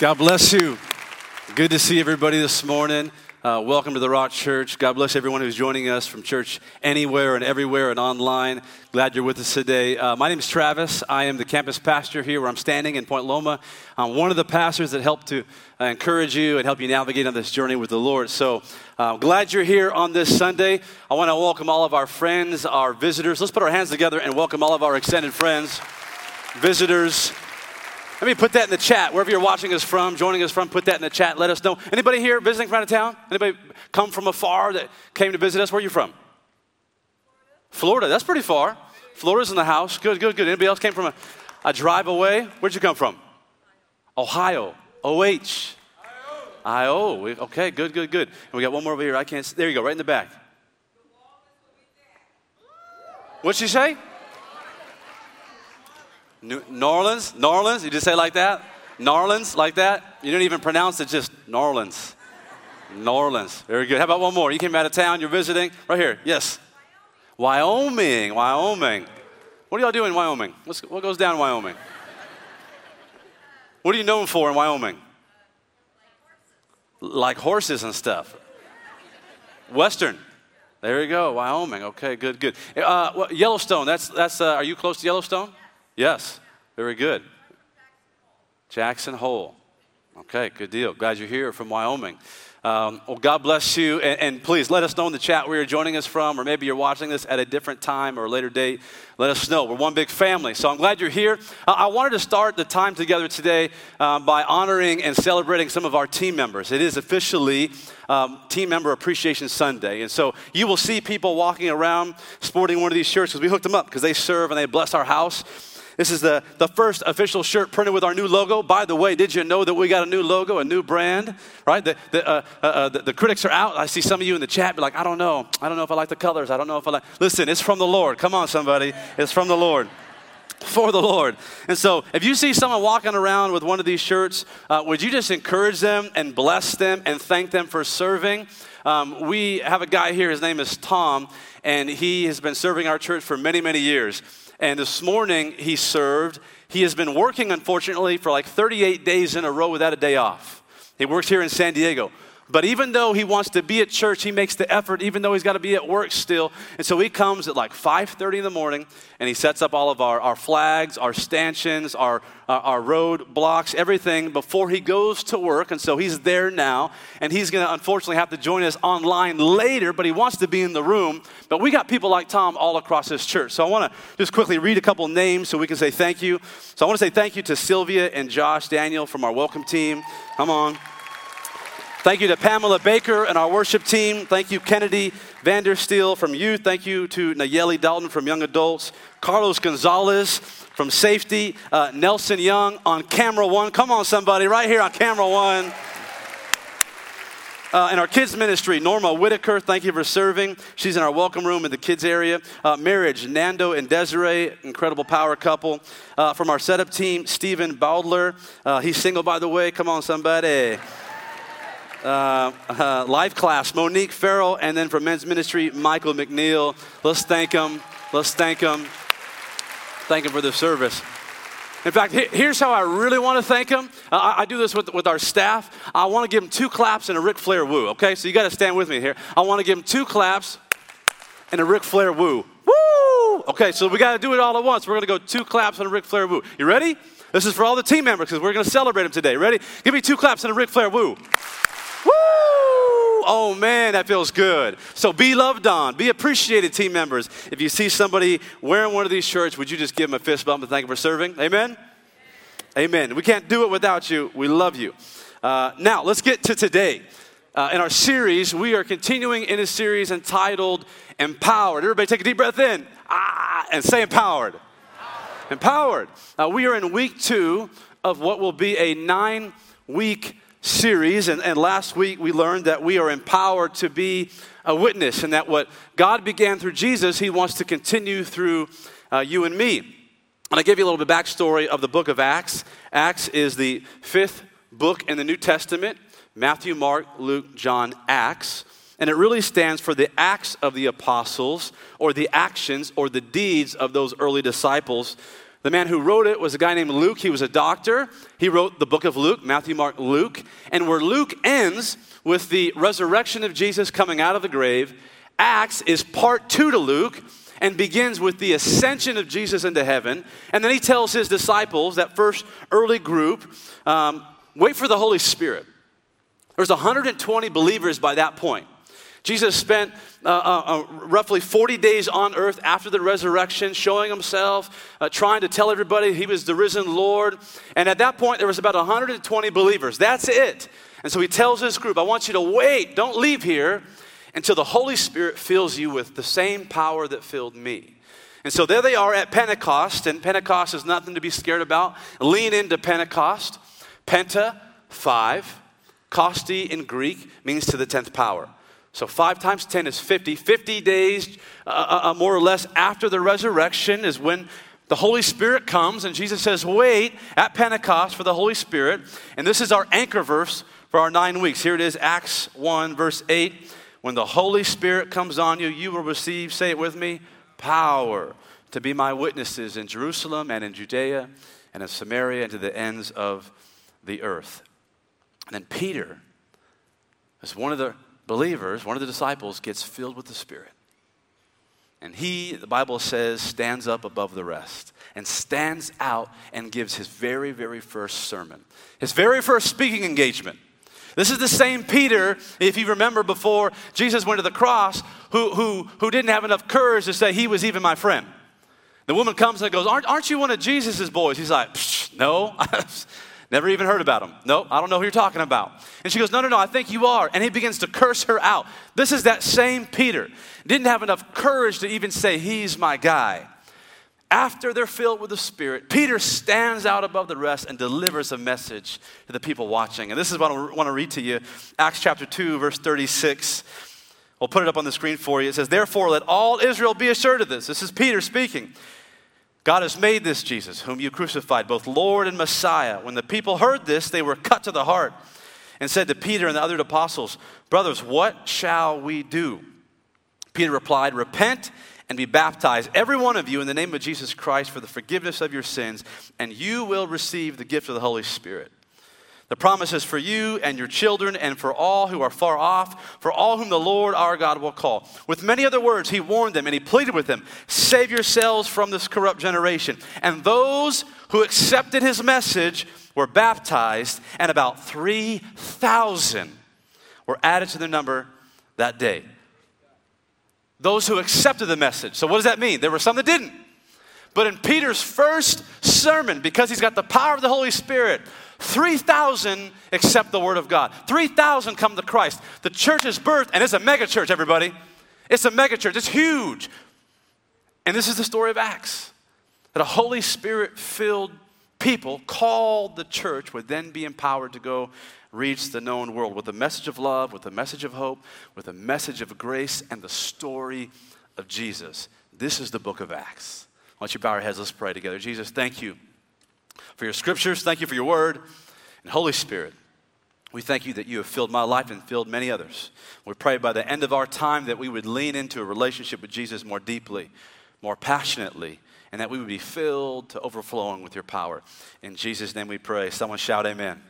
God bless you. Good to see everybody this morning. Uh, welcome to the Rock Church. God bless everyone who's joining us from church anywhere and everywhere and online. Glad you're with us today. Uh, my name is Travis. I am the campus pastor here where I'm standing in Point Loma. I'm one of the pastors that help to uh, encourage you and help you navigate on this journey with the Lord. So uh, glad you're here on this Sunday. I want to welcome all of our friends, our visitors. Let's put our hands together and welcome all of our extended friends, visitors, let me put that in the chat. Wherever you're watching us from, joining us from, put that in the chat. Let us know. Anybody here visiting from out of town? Anybody come from afar that came to visit us? Where are you from? Florida. That's pretty far. Florida's in the house. Good, good, good. Anybody else came from a, a drive away? Where'd you come from? Ohio. OH. IO. Okay, good, good, good. And we got one more over here. I can't. There you go, right in the back. What'd she say? New, Orleans? New Orleans? You just say like that? New Orleans, like that? You didn't even pronounce it, just New Orleans. New Orleans. Very good. How about one more? You came out of town, you're visiting. Right here. Yes. Wyoming. Wyoming. What are y'all doing in Wyoming? What's, what goes down in Wyoming? What are you known for in Wyoming? Like horses and stuff. Western. There you go, Wyoming. Okay, good, good. Uh, Yellowstone. That's that's. Uh, are you close to Yellowstone? Yes, very good. Jackson Hole. Okay, good deal. Glad you're here from Wyoming. Um, well, God bless you. And, and, please let us know in the chat where you're joining us from, or maybe you're watching this at a different time or a later date. Let us know. We're one big family. So I'm glad you're here. I wanted to start the time together today um, by honoring and celebrating some of our team members. It is officially um, Team Member Appreciation Sunday. And so you will see people walking around sporting one of these shirts because we hooked them up because they serve and they bless our house. This is the, the first official shirt printed with our new logo. By the way, did you know that we got a new logo, a new brand? Right? The, the, uh, uh, uh, the, the, critics are out. I see some of you in the chat be like, I don't know. I don't know if I like the colors. I don't know if I like. Listen, it's from the Lord. Come on, somebody. It's from the Lord for the Lord. And so, if you see someone walking around with one of these shirts, uh, would you just encourage them and bless them and thank them for serving? Um, we have a guy here, his name is Tom, and he has been serving our church for many, many years. And this morning he served. He has been working, unfortunately, for like 38 days in a row without a day off. He works here in San Diego. But even though he wants to be at church, he makes the effort, even though he's got to be at work still. And so he comes at like 5.30 in the morning and he sets up all of our, our flags, our stanchions, our, our, our road blocks, everything before he goes to work. And so he's there now. And he's going to unfortunately have to join us online later, but he wants to be in the room. But we got people like Tom all across this church. So I want to just quickly read a couple names so we can say thank you. So I want to say thank you to Sylvia and Josh Daniel from our welcome team. Come on. Thank you to Pamela Baker and our worship team. Thank you, Kennedy Vandersteel from youth. Thank you to Nayeli Dalton from young adults. Carlos Gonzalez from safety. Uh, Nelson Young on camera one. Come on, somebody, right here on camera one. Uh, in our kids ministry, Norma Whitaker, thank you for serving. She's in our welcome room in the kids area. Uh, marriage, Nando and Desiree, incredible power couple. Uh, from our setup team, Stephen Baldler. Uh, he's single, by the way. Come on, somebody uh, uh, life class, Monique Farrell, and then for men's ministry, Michael McNeil. Let's thank them. Let's thank them. Thank them for their service. In fact, here's how I really want to thank them. I do this with, with our staff. I want to give them two claps and a Ric Flair woo, okay? So you got to stand with me here. I want to give them two claps and a Ric Flair woo. Woo! Okay, so we got to do it all at once. We're going to go two claps and a Ric Flair woo. You ready? This is for all the team members because we're going to celebrate them today. Ready? Give me two claps and a Ric Flair woo. Oh man, that feels good. So be loved on, be appreciated, team members. If you see somebody wearing one of these shirts, would you just give them a fist bump and thank them for serving? Amen? Amen. We can't do it without you. We love you. Uh, now, let's get to today. Uh, in our series, we are continuing in a series entitled Empowered. Everybody take a deep breath in ah, and say empowered. Empowered. empowered. Uh, we are in week two of what will be a nine week series. And, and last week we learned that we are empowered to be a witness and that what God began through Jesus, He wants to continue through uh, you and me. And I gave you a little bit backstory of the book of Acts. Acts is the fifth book in the New Testament Matthew, Mark, Luke, John, Acts. And it really stands for the acts of the apostles or the actions or the deeds of those early disciples The man who wrote it was a guy named Luke. He was a doctor. He wrote the book of Luke, Matthew, Mark, Luke. And where Luke ends with the resurrection of Jesus coming out of the grave, Acts is part two to Luke and begins with the ascension of Jesus into heaven. And then he tells his disciples, that first early group, um, wait for the Holy Spirit. There's 120 believers by that point. Jesus spent uh, uh, uh, roughly 40 days on earth after the resurrection, showing himself, uh, trying to tell everybody he was the risen Lord. And at that point, there was about 120 believers. That's it. And so he tells this group, I want you to wait, don't leave here until the Holy Spirit fills you with the same power that filled me. And so there they are at Pentecost, and Pentecost is nothing to be scared about. Lean into Pentecost. Penta, five. Kosti in Greek means to the tenth power. So 5 times 10 is 50. 50 days, uh, uh, uh, more or less, after the resurrection is when the Holy Spirit comes, and Jesus says, Wait at Pentecost for the Holy Spirit. And this is our anchor verse for our nine weeks. Here it is, Acts 1, verse 8. When the Holy Spirit comes on you, you will receive, say it with me, power to be my witnesses in Jerusalem and in Judea and in Samaria and to the ends of the earth. And then Peter, as one of the believers, one of the disciples, gets filled with the Spirit. And he, the Bible says, stands up above the rest and stands out and gives his very, very first sermon, his very first speaking engagement. This is the same Peter, if you remember before Jesus went to the cross, who, who, who didn't have enough courage to say he was even my friend. The woman comes and goes, Aren't, aren't you one of Jesus' boys? He's like, No. Never even heard about him. No, I don't know who you're talking about. And she goes, No, no, no, I think you are. And he begins to curse her out. This is that same Peter. Didn't have enough courage to even say, He's my guy. After they're filled with the Spirit, Peter stands out above the rest and delivers a message to the people watching. And this is what I want to read to you Acts chapter 2, verse 36. We'll put it up on the screen for you. It says, Therefore, let all Israel be assured of this. This is Peter speaking. God has made this Jesus, whom you crucified, both Lord and Messiah. When the people heard this, they were cut to the heart and said to Peter and the other apostles, Brothers, what shall we do? Peter replied, Repent and be baptized, every one of you, in the name of Jesus Christ for the forgiveness of your sins, and you will receive the gift of the Holy Spirit. The promise is for you and your children and for all who are far off, for all whom the Lord our God will call. With many other words, he warned them and he pleaded with them Save yourselves from this corrupt generation. And those who accepted his message were baptized, and about 3,000 were added to their number that day. Those who accepted the message. So, what does that mean? There were some that didn't. But in Peter's first sermon, because he's got the power of the Holy Spirit, 3,000 accept the word of God. 3,000 come to Christ. The church is birthed, and it's a mega church, everybody. It's a mega church, it's huge. And this is the story of Acts that a Holy Spirit filled people called the church would then be empowered to go reach the known world with a message of love, with a message of hope, with a message of grace, and the story of Jesus. This is the book of Acts. Why don't you bow our heads? Let's pray together. Jesus, thank you for your scriptures. Thank you for your word. And Holy Spirit, we thank you that you have filled my life and filled many others. We pray by the end of our time that we would lean into a relationship with Jesus more deeply, more passionately, and that we would be filled to overflowing with your power. In Jesus' name we pray. Someone shout, Amen.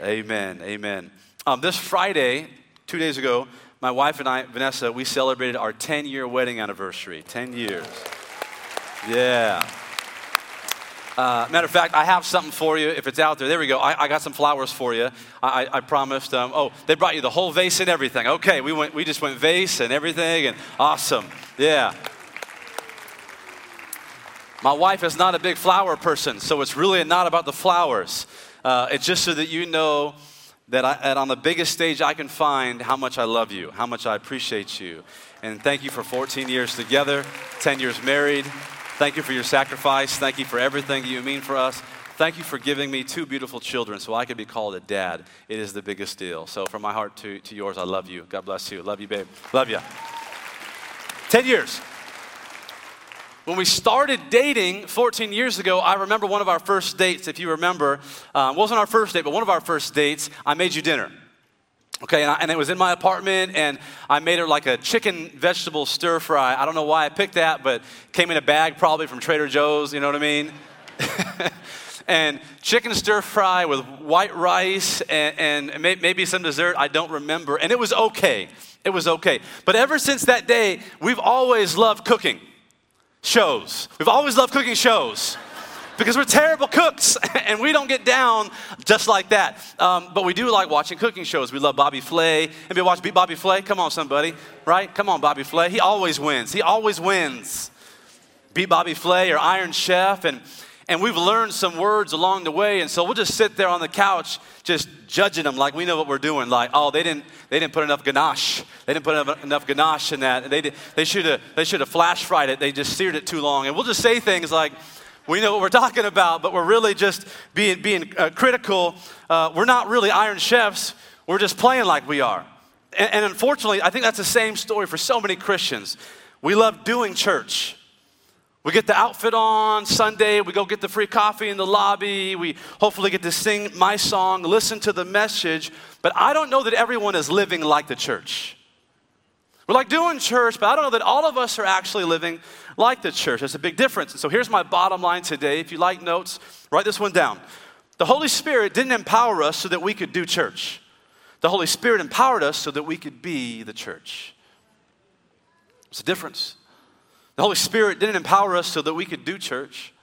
Amen. Amen. amen. Um, this Friday, two days ago, my wife and I, Vanessa, we celebrated our 10 year wedding anniversary. 10 years. Yeah. Uh, matter of fact, I have something for you if it's out there. There we go. I, I got some flowers for you. I, I, promised. Um, oh, they brought you the whole vase and everything. Okay, we, went, we just went vase and everything, and awesome. Yeah. My wife is not a big flower person, so it's really not about the flowers. Uh, it's just so that you know that, I, that on the biggest stage I can find how much I love you, how much I appreciate you. And thank you for 14 years together, 10 years married. Thank you for your sacrifice. Thank you for everything you mean for us. Thank you for giving me two beautiful children so I could be called a dad. It is the biggest deal. So, from my heart to, to yours, I love you. God bless you. Love you, babe. Love you. 10 years. When we started dating 14 years ago, I remember one of our first dates, if you remember. Uh, wasn't our first date, but one of our first dates, I made you dinner. Okay, and, I, and, it was in my apartment, and I made her like a chicken vegetable stir fry. I don't know why I picked that, but came in a bag probably from Trader Joe's, you know what I mean? and chicken stir fry with white rice and, and maybe some dessert, I don't remember. And it was okay. It was okay. But ever since that day, we've always loved cooking shows. We've always loved cooking shows because we're terrible cooks and we don't get down just like that. Um, but we do like watching cooking shows. We love Bobby Flay. Anybody watch Beat Bobby Flay? Come on, somebody, right? Come on, Bobby Flay. He always wins. He always wins. Beat Bobby Flay or Iron Chef. And, and we've learned some words along the way. And so we'll just sit there on the couch just judging them like we know what we're doing. Like, oh, they didn't, they didn't put enough ganache. They didn't put enough, ganache in that. They, they should have they should have flash fried it. They just seared it too long. And we'll just say things like, we know what we're talking about, but we're really just being, being uh, critical. Uh, we're not really iron chefs, we're just playing like we are. And, and unfortunately, I think that's the same story for so many Christians. We love doing church. We get the outfit on Sunday, we go get the free coffee in the lobby, we hopefully get to sing my song, listen to the message, but I don't know that everyone is living like the church. We're like doing church, but I don't know that all of us are actually living like the church. There's a big difference. And so here's my bottom line today. If you like notes, write this one down. The Holy Spirit didn't empower us so that we could do church. The Holy Spirit empowered us so that we could be the church. It's a difference. The Holy Spirit didn't empower us so that we could do church.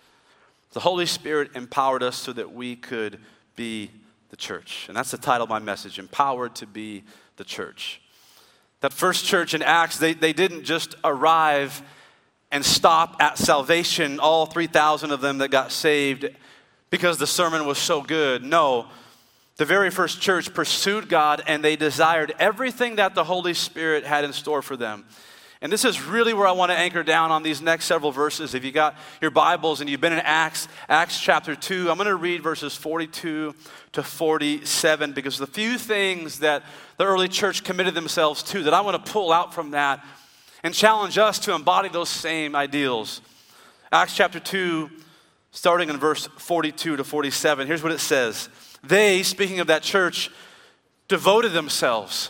The Holy Spirit empowered us so that we could be the church. And that's the title of my message Empowered to be the church. That first church in Acts, they, they didn't just arrive and stop at salvation, all 3,000 of them that got saved because the sermon was so good. No, the very first church pursued God and they desired everything that the Holy Spirit had in store for them. And this is really where I want to anchor down on these next several verses. If you got your Bibles and you've been in Acts, Acts chapter 2, I'm going to read verses 42 to 47 because the few things that the early church committed themselves to that I want to pull out from that and challenge us to embody those same ideals. Acts chapter 2, starting in verse 42 to 47, here's what it says They, speaking of that church, devoted themselves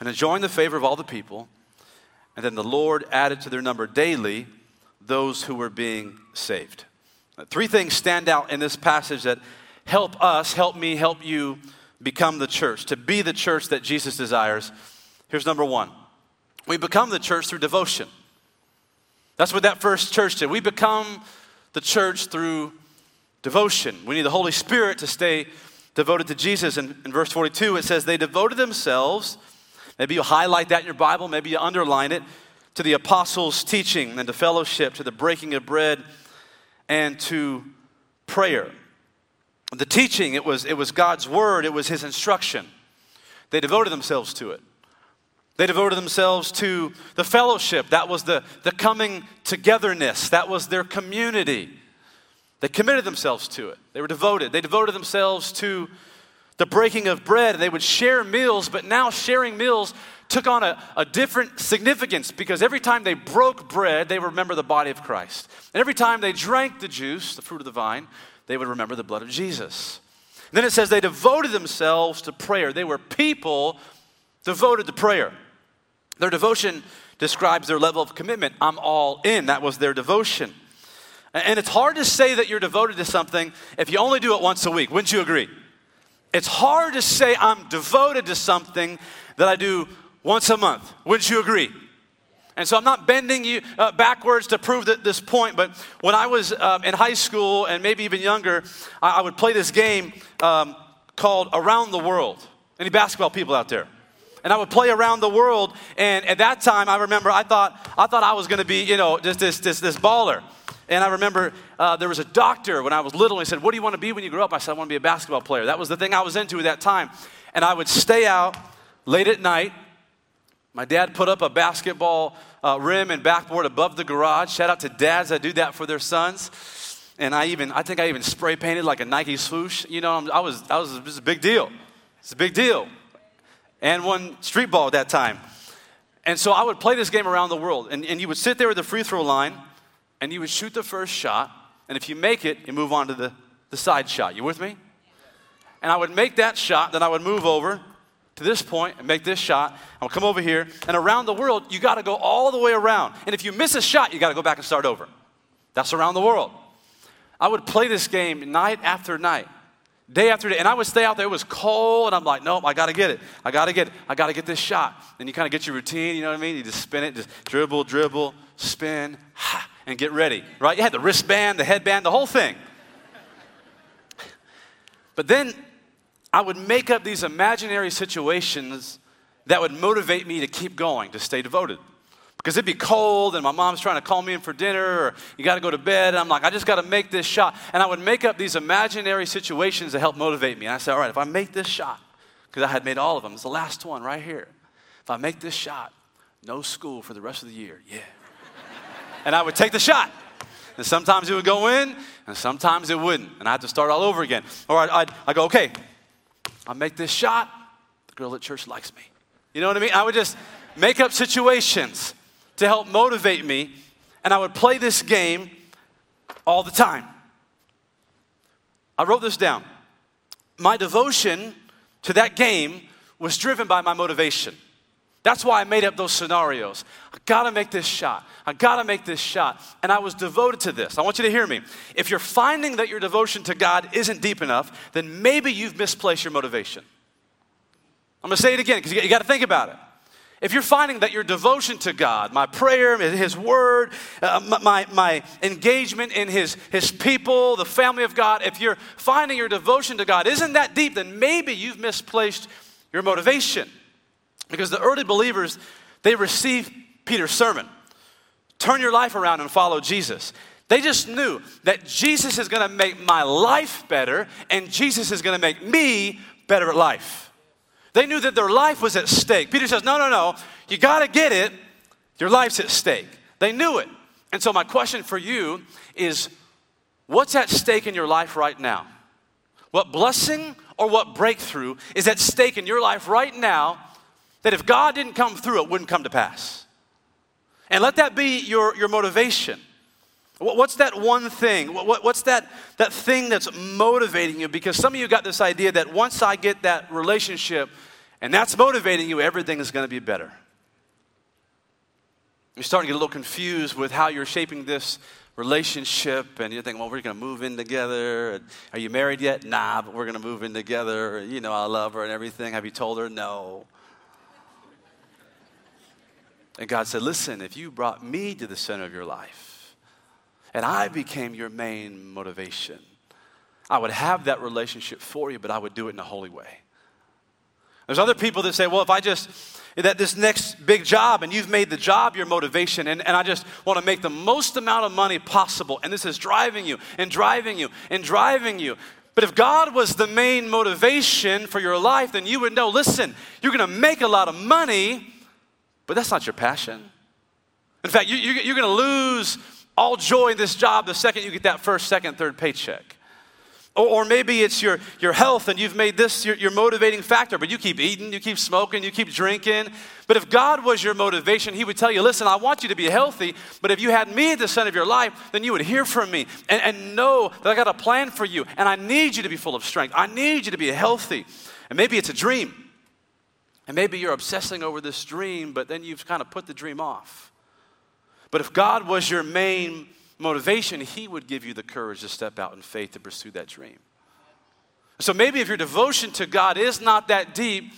and enjoying the favor of all the people. And then the Lord added to their number daily those who were being saved. Three things stand out in this passage that help us, help me, help you become the church, to be the church that Jesus desires. Here's number one we become the church through devotion. That's what that first church did. We become the church through devotion. We need the Holy Spirit to stay devoted to Jesus. And in verse 42, it says, They devoted themselves Maybe you highlight that in your Bible, maybe you underline it to the apostles' teaching and to fellowship, to the breaking of bread, and to prayer. The teaching, it was, it was God's word, it was His instruction. They devoted themselves to it. They devoted themselves to the fellowship. That was the, the coming togetherness. That was their community. They committed themselves to it. They were devoted. They devoted themselves to the breaking of bread. They would share meals, but now sharing meals took on a, a different significance because every time they broke bread, they remember the body of Christ. And every time they drank the juice, the fruit of the vine, they would remember the blood of Jesus. And then it says they devoted themselves to prayer. They were people devoted to prayer. Their devotion describes their level of commitment. I'm all in. That was their devotion. And it's hard to say that you're devoted to something if you only do it once a week. Wouldn't you agree? It's hard to say I'm devoted to something that I do once a month. Wouldn't you agree? And so I'm not bending you uh, backwards to prove that this point, but when I was um, in high school and maybe even younger, I, I would play this game um, called Around the World. Any basketball people out there? And I would play around the world, and at that time, I remember I thought I thought I was going to be, you know, just this this this baller. And I remember uh, there was a doctor when I was little, and he said, What do you want to be when you grow up? I said, I want to be a basketball player. That was the thing I was into at that time. and I would stay out late at night. My dad put up a basketball uh, rim and backboard above the garage. Shout out to dads that do that for their sons. And I even, I think I even spray painted like a Nike swoosh. You know, I was, I was, it was a big deal. It's a big deal. And won street ball at that time. And so I would play this game around the world. And, and you would sit there at the free throw line and you would shoot the first shot. And if you make it, you move on to the, the side shot. You with me? And I would make that shot, then I would move over to this point and make this shot. I would come over here. And around the world, you got to go all the way around. And if you miss a shot, you got to go back and start over. That's around the world. I would play this game night after night day after day. And I would stay out there. It was cold, and I'm like, nope, I got to get it. I got to get it. I got to get this shot. And you kind of get your routine, you know what I mean? You just spin it, just dribble, dribble, spin, ha, and get ready, right? You had the wristband, the headband, the whole thing. But then I would make up these imaginary situations that would motivate me to keep going, to stay devoted. Because it'd be cold and my mom's trying to call me in for dinner or you got to go to bed. And i'm like i just got to make this shot. And i would make up these imaginary situations to help motivate me. And i said all right if i make this shot because i had made all of them. It's the last one right here. If i make this shot no school for the rest of the year. Yeah and i would take the shot and sometimes it would go in and sometimes it wouldn't and i had to start all over again or i'd, I'd, I'd go okay i make this shot the girl at church likes me you know what i mean i would just make up situations to help motivate me, and I would play this game all the time. I wrote this down. My devotion to that game was driven by my motivation. That's why I made up those scenarios. I gotta make this shot. I gotta make this shot. And I was devoted to this. I want you to hear me. If you're finding that your devotion to God isn't deep enough, then maybe you've misplaced your motivation. I'm gonna say it again because you gotta think about it. If you're finding that your devotion to God, my prayer, His Word, uh, my, my engagement in his, his people, the family of God, if you're finding your devotion to God isn't that deep, then maybe you've misplaced your motivation. Because the early believers, they received Peter's sermon turn your life around and follow Jesus. They just knew that Jesus is to make my life better and Jesus is to make me better at life. They knew that their life was at stake. Peter says, No, no, no, you got to get it. Your life's at stake. They knew it. And so, my question for you is what's at stake in your life right now? What blessing or what breakthrough is at stake in your life right now that if God didn't come through, it wouldn't come to pass? And let that be your, your motivation. What's that one thing? What's that, that thing that's motivating you? Because some of you got this idea that once I get that relationship and that's motivating you, everything is going to be better. You're starting to get a little confused with how you're shaping this relationship, and you're thinking, well, we're going to move in together. Are you married yet? Nah, but we're going to move in together. You know, I love her and everything. Have you told her? No. And God said, listen, if you brought me to the center of your life, and I became your main motivation. I would have that relationship for you, but I would do it in a holy way. There's other people that say, well, if I just, that this next big job and you've made the job your motivation and, and I just want to make the most amount of money possible and this is driving you and driving you and driving you. But if God was the main motivation for your life, then you would know listen, you're going to make a lot of money, but that's not your passion. In fact, you, you're going to lose all joy in this job the second you get that first, second, third paycheck. Or, maybe it's your, your health and you've made this your, your motivating factor, but you keep eating, you keep smoking, you keep drinking. But if God was your motivation, He would tell you, listen, I want you to be healthy, but if you had me at the center of your life, then you would hear from me and, and know that I got a plan for you and I need you to be full of strength. I need you to be healthy. And maybe it's a dream. And maybe you're obsessing over this dream, but then you've kind of put the dream off. But if God was your main motivation, He would give you the courage to step out in faith to pursue that dream. So maybe if your devotion to God is not that deep,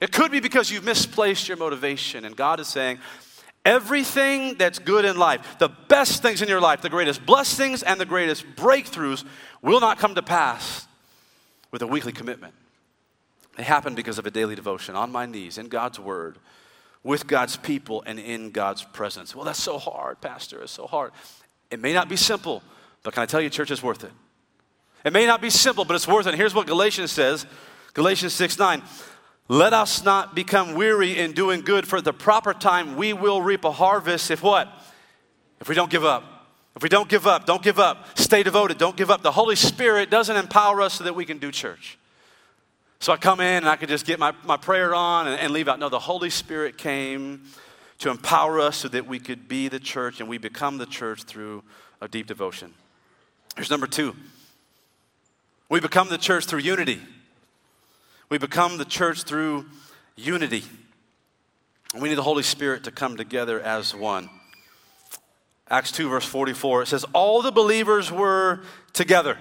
it could be because you've misplaced your motivation. And God is saying, everything that's good in life, the best things in your life, the greatest blessings and the greatest breakthroughs will not come to pass with a weekly commitment. They happened because of a daily devotion on my knees in God's Word with God's people and in God's presence. Well, that's so hard, Pastor. It's so hard. It may not be simple, but can I tell you, church is worth it? It may not be simple, but it's worth it. And here's what Galatians says Galatians 6 9. Let us not become weary in doing good, for at the proper time we will reap a harvest if what? If we don't give up. If we don't give up, don't give up. Stay devoted, don't give up. The Holy Spirit doesn't empower us so that we can do church. So I come in and I could just get my, my prayer on and, and leave out. No, the Holy Spirit came to empower us so that we could be the church and we become the church through a deep devotion. Here's number two we become the church through unity. We become the church through unity. We need the Holy Spirit to come together as one. Acts 2, verse 44, it says, All the believers were together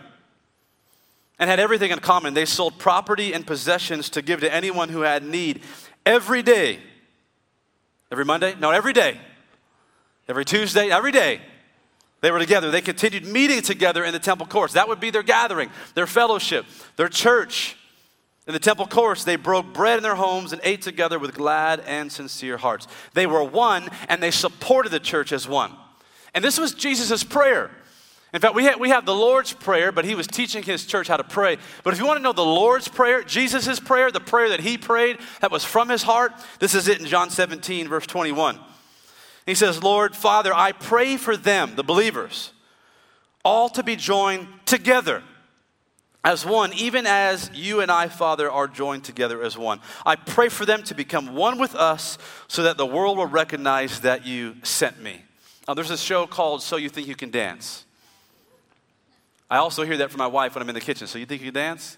and had everything in common. They sold property and possessions to give to anyone who had need every day. Every Monday? No, every day. Every Tuesday, every day. They were together. They continued meeting together in the temple courts. That would be their gathering, their fellowship, their church. In the temple courts, they broke bread in their homes and ate together with glad and sincere hearts. They were one and they supported the church as one. And this was Jesus' prayer. In fact, we have, we have the Lord's Prayer, but he was teaching his church how to pray. But if you want to know the Lord's Prayer, Jesus' prayer, the prayer that he prayed that was from his heart, this is it in John 17, verse 21. He says, Lord, Father, I pray for them, the believers, all to be joined together as one, even as you and I, Father, are joined together as one. I pray for them to become one with us so that the world will recognize that you sent me. Now, there's a show called So You Think You Can Dance. I also hear that from my wife when I'm in the kitchen. So you think you can dance?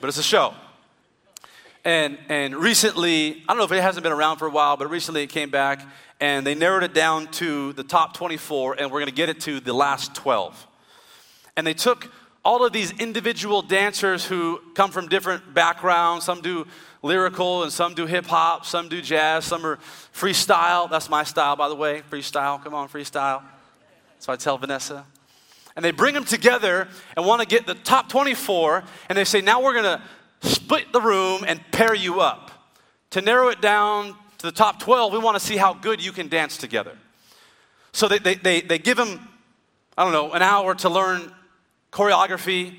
But it's a show. And, and recently, I don't know if it hasn't been around for a while, but recently it came back and they narrowed it down to the top 24 and we're going to get it to the last 12. And they took all of these individual dancers who come from different backgrounds. Some do lyrical and some do hip hop, some do jazz, some are freestyle. That's my style, by the way. Freestyle. Come on, freestyle. So I tell Vanessa and they bring them together and want to get the top 24, and they say, now we're going to split the room and pair you up. To narrow it down to the top 12, we want to see how good you can dance together. So they, they, they, they give them, I don't know, an hour to learn choreography,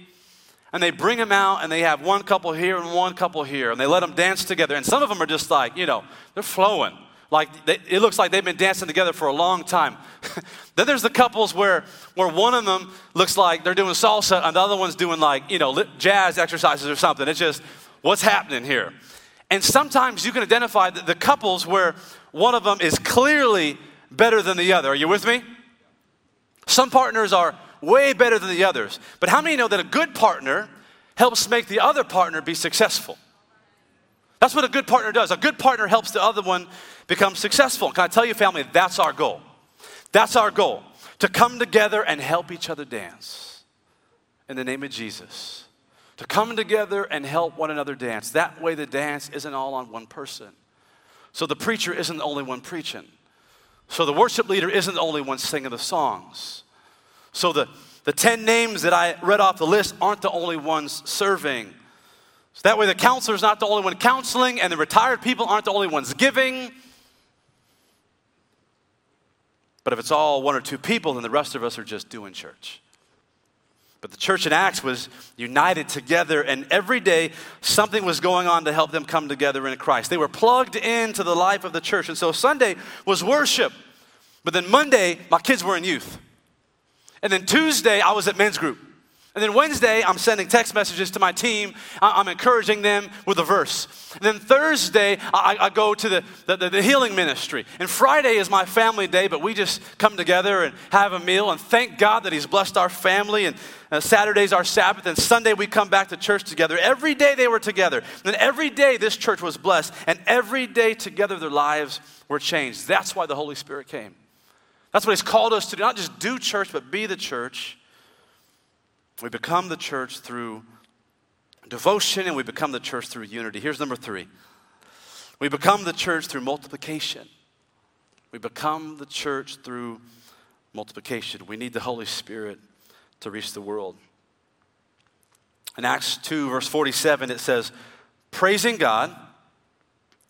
and they bring them out, and they have one couple here and one couple here, and they let them dance together. And some of them are just like, you know, they're flowing. Like they, it looks like they've been dancing together for a long time. then there's the couples where, where one of them looks like they're doing salsa and the other one's doing like, you know, jazz exercises or something. It's just, what's happening here? And sometimes you can identify the, the couples where one of them is clearly better than the other. Are you with me? Some partners are way better than the others. But how many know that a good partner helps make the other partner be successful? That's what a good partner does. A good partner helps the other one become successful. Can I tell you, family, that's our goal. That's our goal to come together and help each other dance in the name of Jesus. To come together and help one another dance. That way, the dance isn't all on one person. So the preacher isn't the only one preaching. So the worship leader isn't the only one singing the songs. So the, the 10 names that I read off the list aren't the only ones serving. So that way, the counselor's not the only one counseling, and the retired people aren't the only ones giving. But if it's all one or two people, then the rest of us are just doing church. But the church in Acts was united together, and every day something was going on to help them come together in Christ. They were plugged into the life of the church. And so Sunday was worship. But then Monday, my kids were in youth. And then Tuesday, I was at men's group. And then Wednesday, I'm sending text messages to my team. I'm encouraging them with a verse. And then Thursday, I, I go to the, the, the, healing ministry. And Friday is my family day, but we just come together and have a meal and thank God that He's blessed our family. And uh, Saturday's our Sabbath, and Sunday we come back to church together. Every day they were together. And every day this church was blessed. And every day together their lives were changed. That's why the Holy Spirit came. That's what He's called us to do. Not just do church, but be the church we become the church through devotion and we become the church through unity. Here's number three we become the church through multiplication. We become the church through multiplication. We need the Holy Spirit to reach the world. In Acts 2, verse 47, it says, Praising God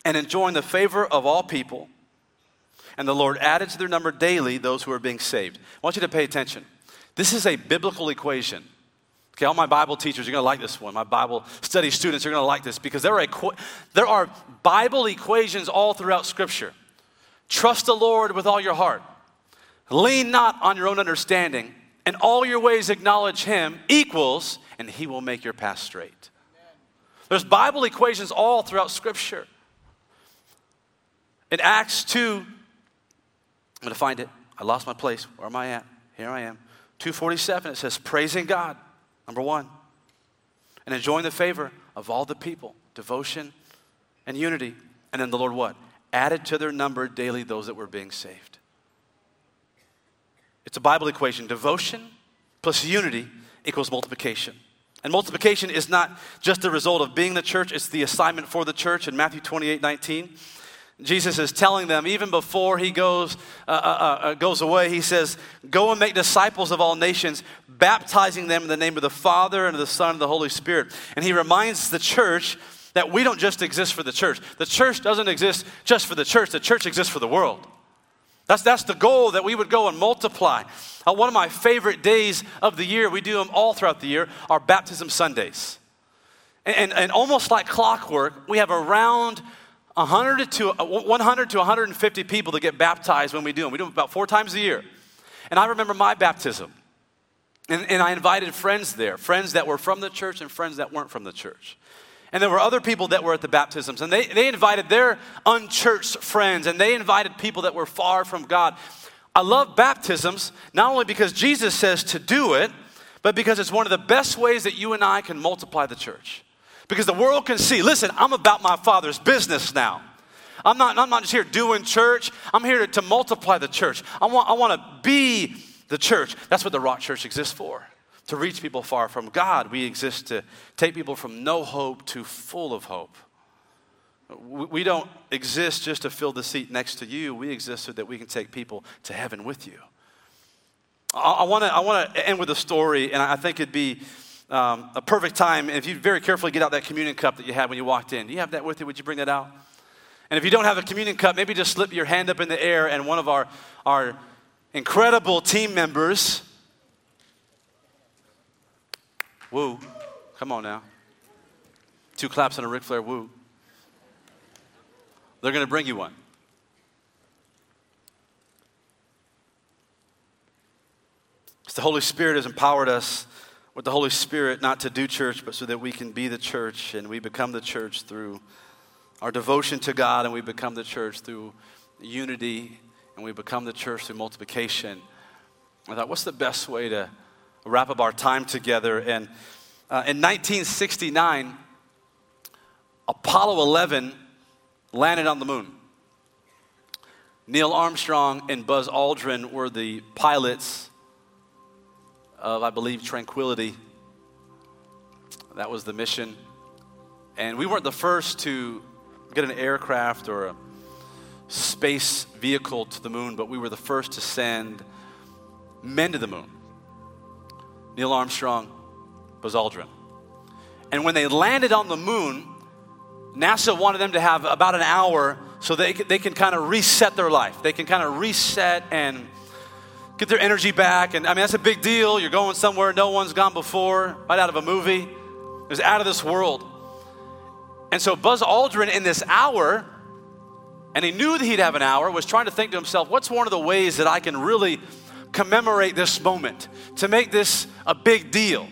and enjoying the favor of all people. And the Lord added to their number daily those who are being saved. I want you to pay attention. This is a biblical equation. Okay, all my Bible teachers are going to like this one. My Bible study students are going to like this because there are, equ- there are Bible equations all throughout Scripture. Trust the Lord with all your heart. Lean not on your own understanding, and all your ways acknowledge Him equals, and He will make your path straight. There's Bible equations all throughout Scripture. In Acts 2, I'm going to find it. I lost my place. Where am I at? Here I am. 247, it says, praising God, number one, and enjoying the favor of all the people, devotion and unity. And then the Lord what? Added to their number daily those that were being saved. It's a Bible equation. Devotion plus unity equals multiplication. And multiplication is not just the result of being the church, it's the assignment for the church in Matthew 28 19. Jesus is telling them, even before he goes, uh, uh, uh, uh, goes away, he says, Go and make disciples of all nations, baptizing them in the name of the Father and of the Son and the Holy Spirit. And he reminds the church that we don't just exist for the church. The church doesn't exist just for the church, the church exists for the world. That's, that's the goal that we would go and multiply. Uh, one of my favorite days of the year, we do them all throughout the year, are baptism Sundays. And, and, and almost like clockwork, we have around 100 to, uh, 100 to 150 people that get baptized when we do them. We do them about four times a year. And I remember my baptism. And, and I invited friends there, friends that were from the church and friends that weren't from the church. And there were other people that were at the baptisms, and they, they invited their unchurched friends, and they invited people that were far from God. I love baptisms, not only because Jesus says to do it, but because it's one of the best ways that you and I can multiply the church. Because the world can see, listen, I'm about my Father's business now. I'm not, I'm not just here doing church, I'm here to, to multiply the church. I want, I want to be the church. That's what the Rock Church exists for to reach people far from God. We exist to take people from no hope to full of hope. We don't exist just to fill the seat next to you. We exist so that we can take people to heaven with you. I want to I wanna end with a story, and I think it'd be um, a perfect time if you very carefully get out that communion cup that you had when you walked in. Do you have that with you? Would you bring that out? And if you don't have a communion cup, maybe just slip your hand up in the air, and one of our, our incredible team members Woo. Come on now. Two claps and a Ric Flair woo. They're going to bring you one. the Holy Spirit has empowered us with the Holy Spirit not to do church, but so that we can be the church and we become the church through our devotion to God and we become the church through unity and we become the church through multiplication. I thought, what's the best way to wrap up our time together. And uh, in 1969, Apollo 11 landed on the moon. Neil Armstrong and Buzz Aldrin were the pilots of, I believe, Tranquility. That was the mission. And we weren't the first to get an aircraft or a space vehicle to the moon, but we were the first to send men to the moon. Neil Armstrong, Buzz Aldrin. And when they landed on the moon, NASA wanted them to have about an hour so they they can kind of reset their life. They can kind of reset and get their energy back. And I mean, that's a big deal. You're going somewhere no one's gone before, right out of a movie. It was out of this world. And so Buzz Aldrin, in this hour, and he knew that he'd have an hour, was trying to think to himself, what's one of the ways that I can really commemorate this moment, to make this a big deal.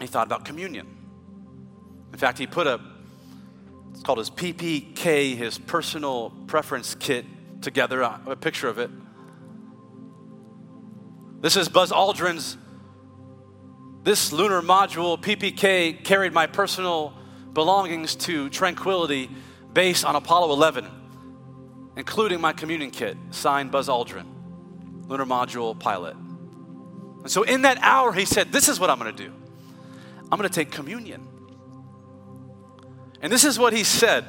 He thought about communion. In fact, he put a, it's called his PPK, his personal preference kit, together, uh, a picture of it. This is Buzz Aldrin's. This lunar module, PPK, carried my personal belongings to Tranquility base on Apollo 11 including my communion kit, signed Buzz Aldrin, lunar module pilot. And so in that hour, he said, This is what I'm going to do I'm going to take communion. And this is what he said.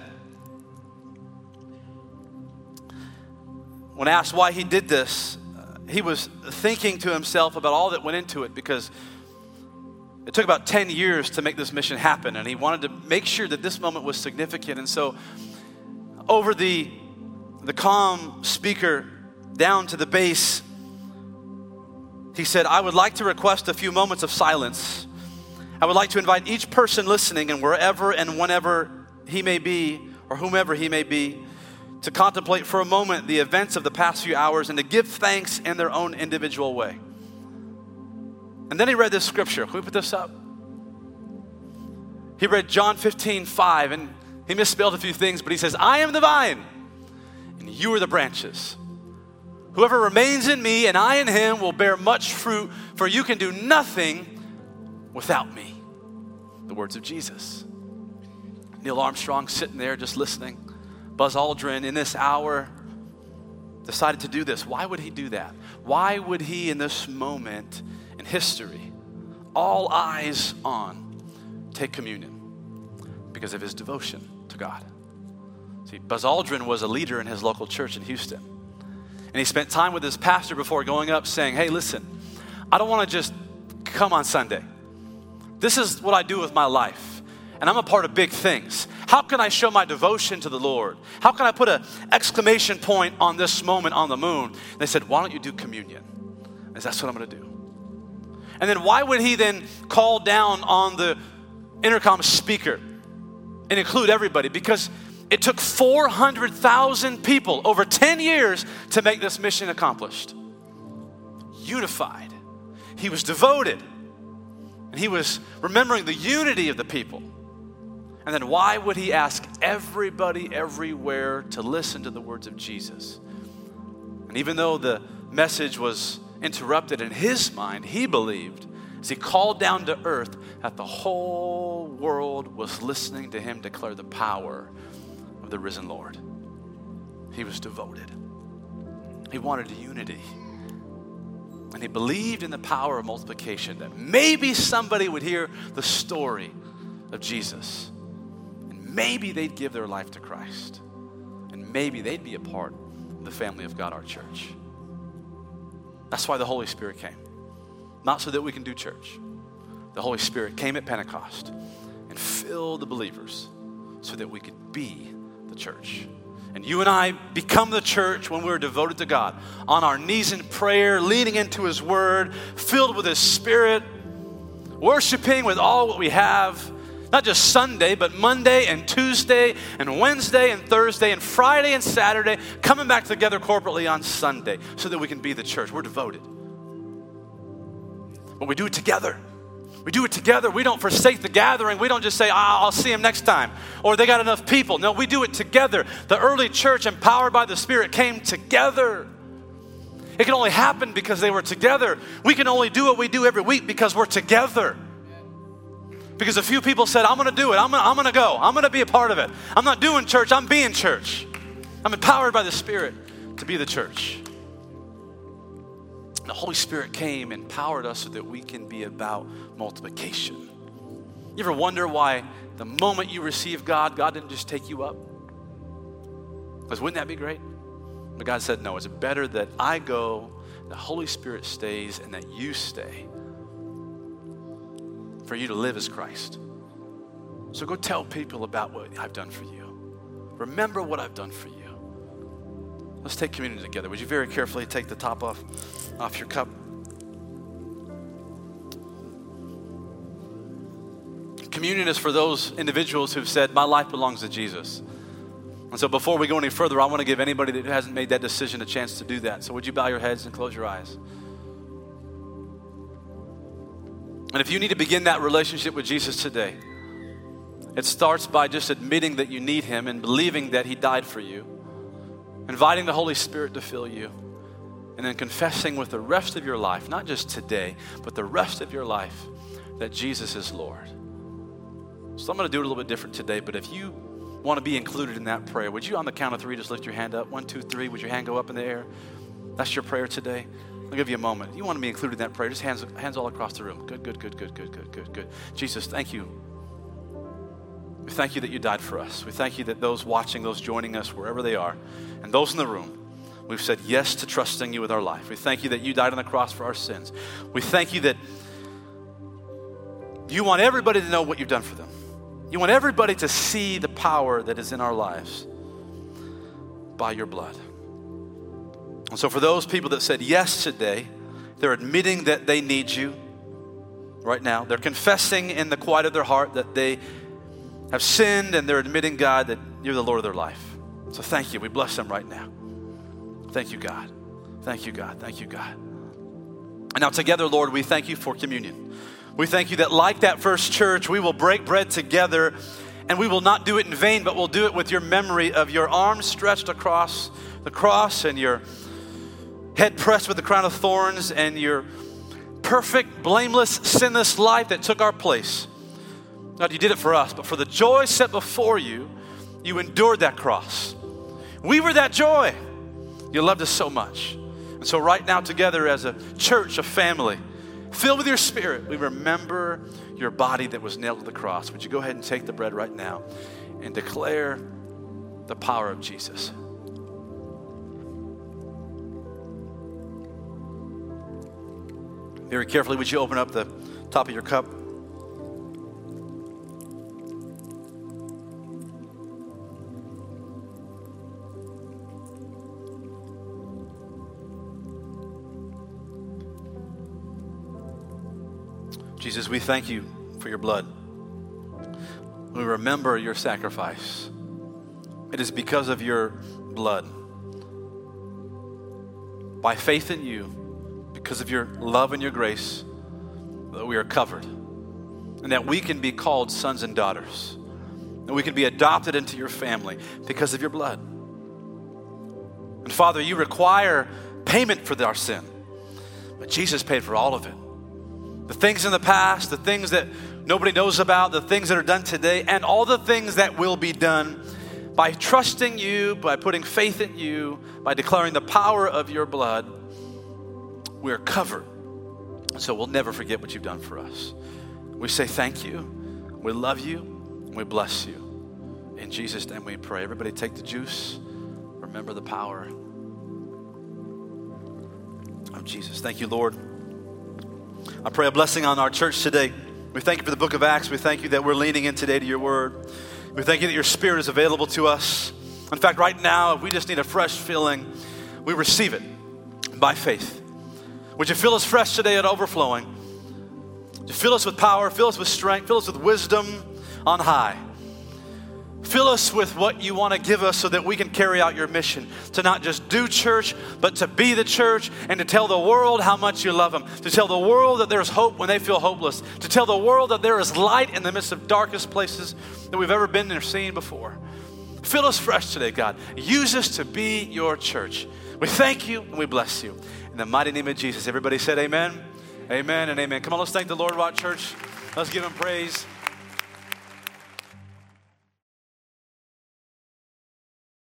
When asked why he did this, he was thinking to himself about all that went into it because it took about 10 years to make this mission happen, and he wanted to make sure that this moment was significant. And so, over the the calm speaker down to the base, he said, I would like to request a few moments of silence. I would like to invite each person listening and wherever and whenever he may be, or whomever he may be, to contemplate for a moment the events of the past few hours and to give thanks in their own individual way. And then he read this scripture. Can we put this up? He read John 15, 5, and he misspelled a few things, but he says, I am the vine, and you are the branches. Whoever remains in me and I in him will bear much fruit, for you can do nothing without me. The words of Jesus. Neil Armstrong sitting there just listening. Buzz Aldrin in this hour decided to do this. Why would he do that? Why would he, in this moment in history, all eyes on, take communion? Because of his devotion to God. See, Buzz Aldrin was a leader in his local church in Houston. And he spent time with his pastor before going up saying, Hey, listen, I don't want to just come on Sunday. This is what I do with my life. And I'm a part of big things. How can I show my devotion to the Lord? How can I put an exclamation point on this moment on the moon? And they said, Why don't you do communion? And that's what I'm going to do. And then why would he then call down on the intercom speaker and include everybody? Because it took 400,000 people over 10 years to make this mission accomplished. Unified. He was devoted. And he was remembering the unity of the people. And then why would he ask everybody everywhere to listen to the words of Jesus? And even though the message was interrupted in his mind, he believed as he called down to earth that the whole world was listening to him declare the power of the risen Lord. He was devoted. He wanted unity. And he believed in the power of multiplication that maybe somebody would hear the story of Jesus. Maybe they'd give their life to Christ. And maybe they'd be a part of the family of God, our church. That's why the Holy Spirit came. Not so that we can do church. The Holy Spirit came at Pentecost and filled the believers so that we could be the church. And you and I become the church when we're devoted to God, on our knees in prayer, leaning into His Word, filled with His Spirit, worshiping with all what we have, not just Sunday, but Monday and Tuesday and Wednesday and Thursday and Friday and Saturday, coming back together corporately on Sunday so that we can be the church. We're devoted. But we do it together. We do it together. We don't forsake the gathering. We don't just say, ah, I'll see him next time, or they got enough people. No, we do it together. The early church, empowered by the Spirit, came together. It can only happen because they were together. We can only do what we do every week because we're together. Because a few people said, I'm going to do it. I'm going I'm to go. I'm going to be a part of it. I'm not doing church, I'm being church. I'm empowered by the Spirit to be the church. The Holy Spirit came and empowered us so that we can be about multiplication. You ever wonder why the moment you receive God, God didn't just take you up? Because wouldn't that be great? But God said, no, it's better that I go, the Holy Spirit stays, and that you stay for you to live as Christ. So go tell people about what I've done for you. Remember what I've done for you. Let's take communion together. Would you very carefully take the top off, off your cup? Communion is for those individuals who've said, My life belongs to Jesus. And so before we go any further, I want to give anybody that hasn't made that decision a chance to do that. So would you bow your heads and close your eyes? And if you need to begin that relationship with Jesus today, it starts by just admitting that you need Him and believing that He died for you inviting the Holy Spirit to fill you, and then confessing with the rest of your life, not just today, but the rest of your life, that Jesus is Lord. So I'm going to do it a little bit different today, but if you want to be included in that prayer, would you, on the count of three, just lift your hand up? One, two, three. Would your hand go up in the air? That's your prayer today. I'll give you a moment. You want to be included in that prayer? Just hands, hands all across the room. Good, good, good, good, good, good, good, good. Jesus, thank you we thank you that you died for us. We thank you that those watching, those joining us, wherever they are, and those in the room, we've said yes to trusting you with our life. We thank you that you died on the cross for our sins. We thank you that you want everybody to know what you've done for them. You want everybody to see the power that is in our lives by your blood. And so, for those people that said yes today, They're admitting that they need you right now. They're confessing in the quiet of their heart that they have sinned and they're admitting, God, that you're the Lord of their life. So thank you. We bless them right now. Thank you, God. Thank you, God. Thank you, God. And now, together, Lord, we thank you for communion. We thank you that, like that first church, we will break bread together and we will not do it in vain, but we'll do it with your memory of your arms stretched across the cross and your head pressed with the crown of thorns and your perfect, blameless, sinless life that took our place. God, you did it for us, but for the joy set before you, you endured that cross. We were that joy. You loved us so much. And so, right now, together as a church, a family, filled with your spirit, we remember your body that was nailed to the cross. Would you go ahead and take the bread right now and declare the power of Jesus? Very carefully, would you open up the top of your cup? Jesus, we thank you for your blood. We remember your sacrifice. It is because of your blood. By faith in you, because of your love and your grace, that we are covered. And that we can be called sons and daughters. And we can be adopted into your family because of your blood. And Father, you require payment for our sin. But Jesus paid for all of it the things in the past, the things that nobody knows about, the things that are done today, and all the things that will be done by trusting you, by putting faith in you, by declaring the power of your blood, we're covered. So we'll never forget what you've done for us. We say thank you. We love you. We bless you. In Jesus' name we pray. Everybody take the juice. Remember the power of Jesus. Thank you, Lord. I pray a blessing on our church today. We thank you for the book of Acts. We thank you that we're leaning in today to your word. We thank you that your spirit is available to us. In fact, right now, if we just need a fresh filling, we receive it by faith. Would you fill us fresh today at overflowing? You fill us with power, fill us with strength, fill us with wisdom on high. Fill us with what you want to give us so that we can carry out your mission to not just do church, but to be the church and to tell the world how much you love them, to tell the world that there's hope when they feel hopeless, to tell the world that there is light in the midst of darkest places that we've ever been or seen before. Fill us fresh today, God. Use us to be your church. We thank you and we bless you. In the mighty name of Jesus, everybody said amen. Amen and amen. Come on, let's thank the Lord, Rock Church. Let's give him praise.